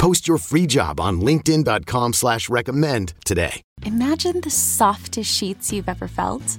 Post your free job on linkedin.com slash recommend today. Imagine the softest sheets you've ever felt.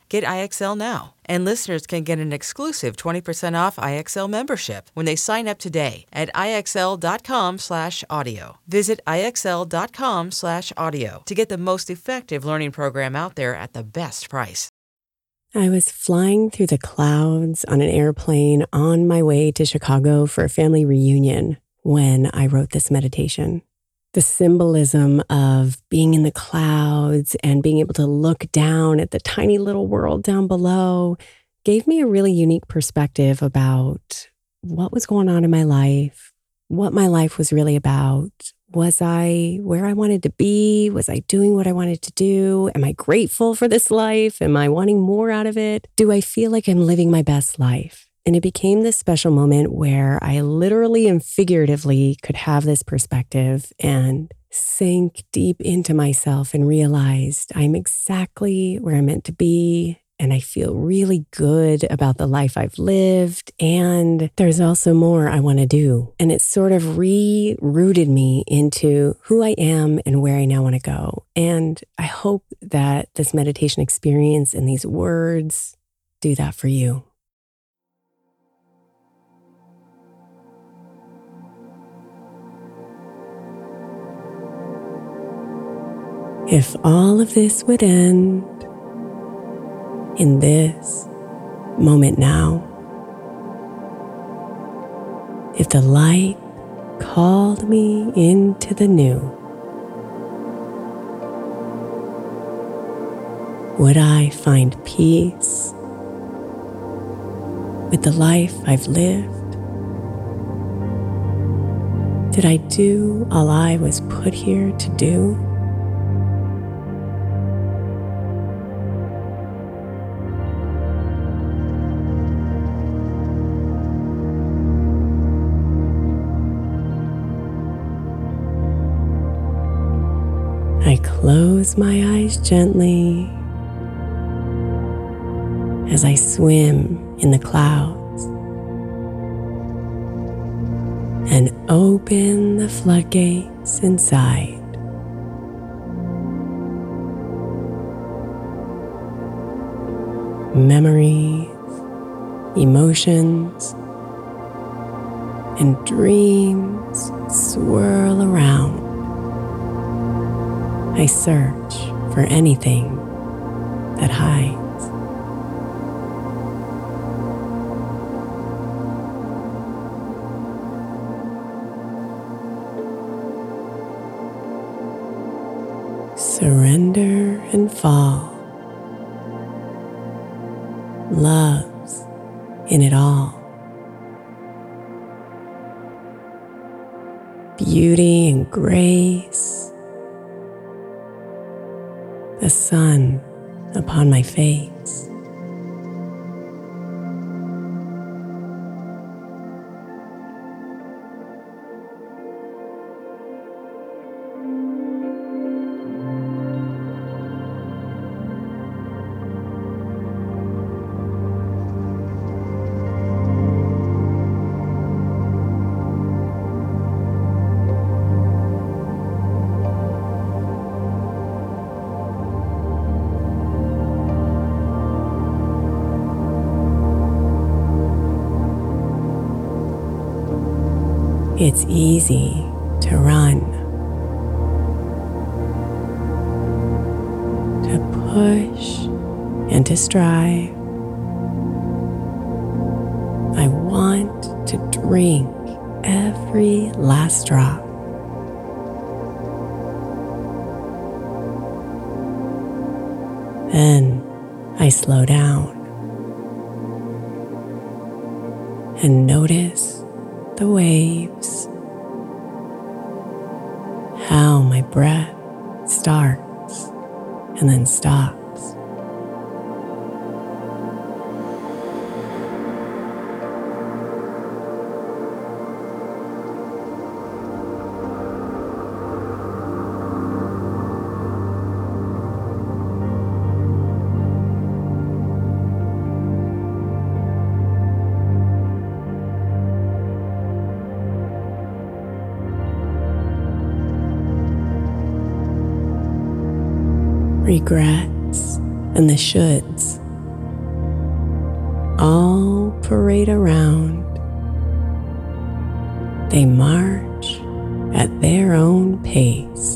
Get IXL now. And listeners can get an exclusive 20% off IXL membership when they sign up today at IXL.com/audio. Visit IXL.com/audio to get the most effective learning program out there at the best price. I was flying through the clouds on an airplane on my way to Chicago for a family reunion when I wrote this meditation the symbolism of being in the clouds and being able to look down at the tiny little world down below gave me a really unique perspective about what was going on in my life, what my life was really about. Was I where I wanted to be? Was I doing what I wanted to do? Am I grateful for this life? Am I wanting more out of it? Do I feel like I'm living my best life? And it became this special moment where I literally and figuratively could have this perspective and sank deep into myself and realized I'm exactly where I'm meant to be. And I feel really good about the life I've lived. And there's also more I want to do. And it sort of rerouted me into who I am and where I now want to go. And I hope that this meditation experience and these words do that for you. If all of this would end in this moment now, if the light called me into the new, would I find peace with the life I've lived? Did I do all I was put here to do? Close my eyes gently as I swim in the clouds and open the floodgates inside. Memories, emotions, and dreams swirl around. I search for anything that hides. Surrender and fall. Loves in it all. Beauty and grace. The sun upon my face. It's easy to run, to push, and to strive. I want to drink every last drop. Then I slow down and notice the waves, how my breath starts and then stops. Regrets, and the shoulds all parade around. They march at their own pace.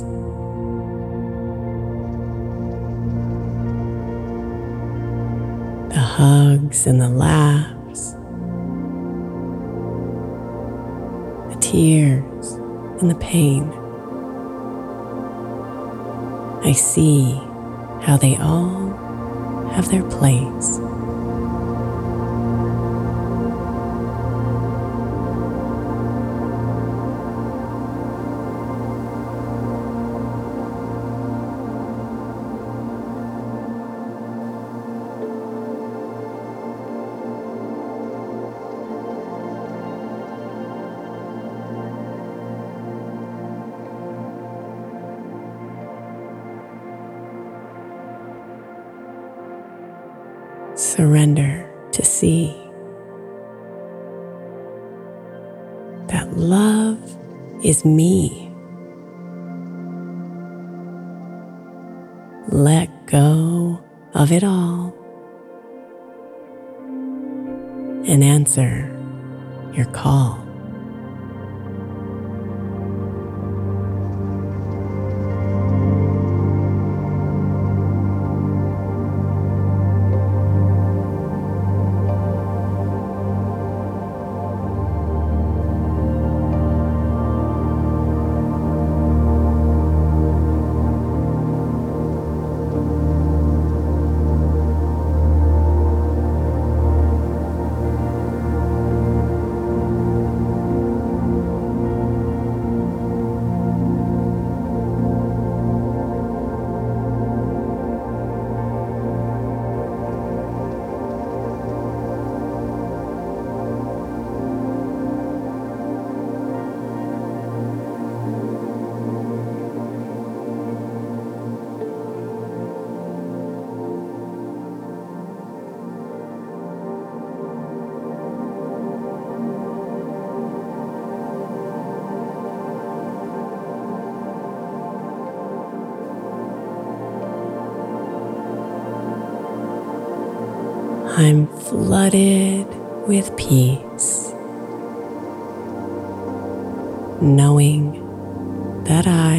The hugs and the laughs, the tears and the pain. I see how they all have their place. Surrender to see that love is me. Let go of it all and answer your call. I'm flooded with peace, knowing that I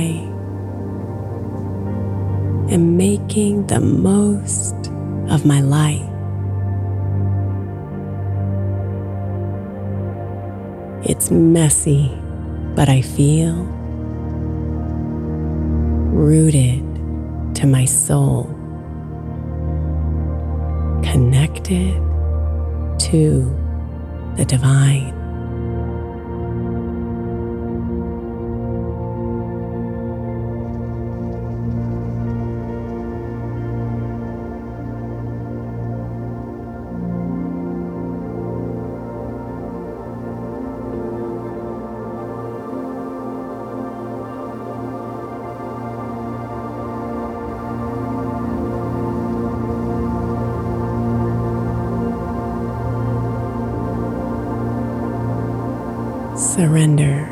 am making the most of my life. It's messy, but I feel rooted to my soul, connected to the divine. Surrender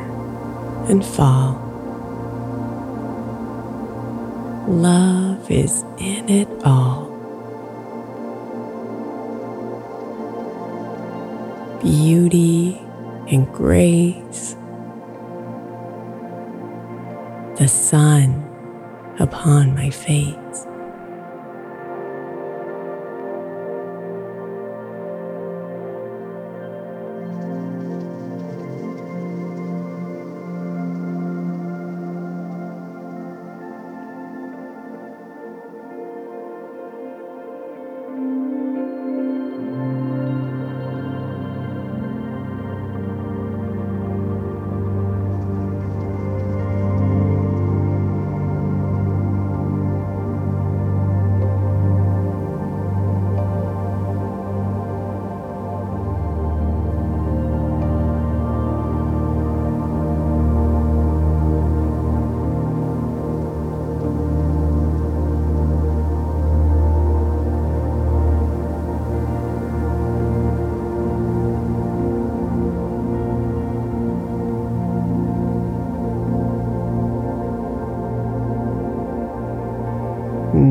and fall. Love is in it all. Beauty and grace. The sun upon my face.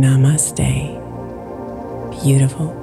Namaste. Beautiful.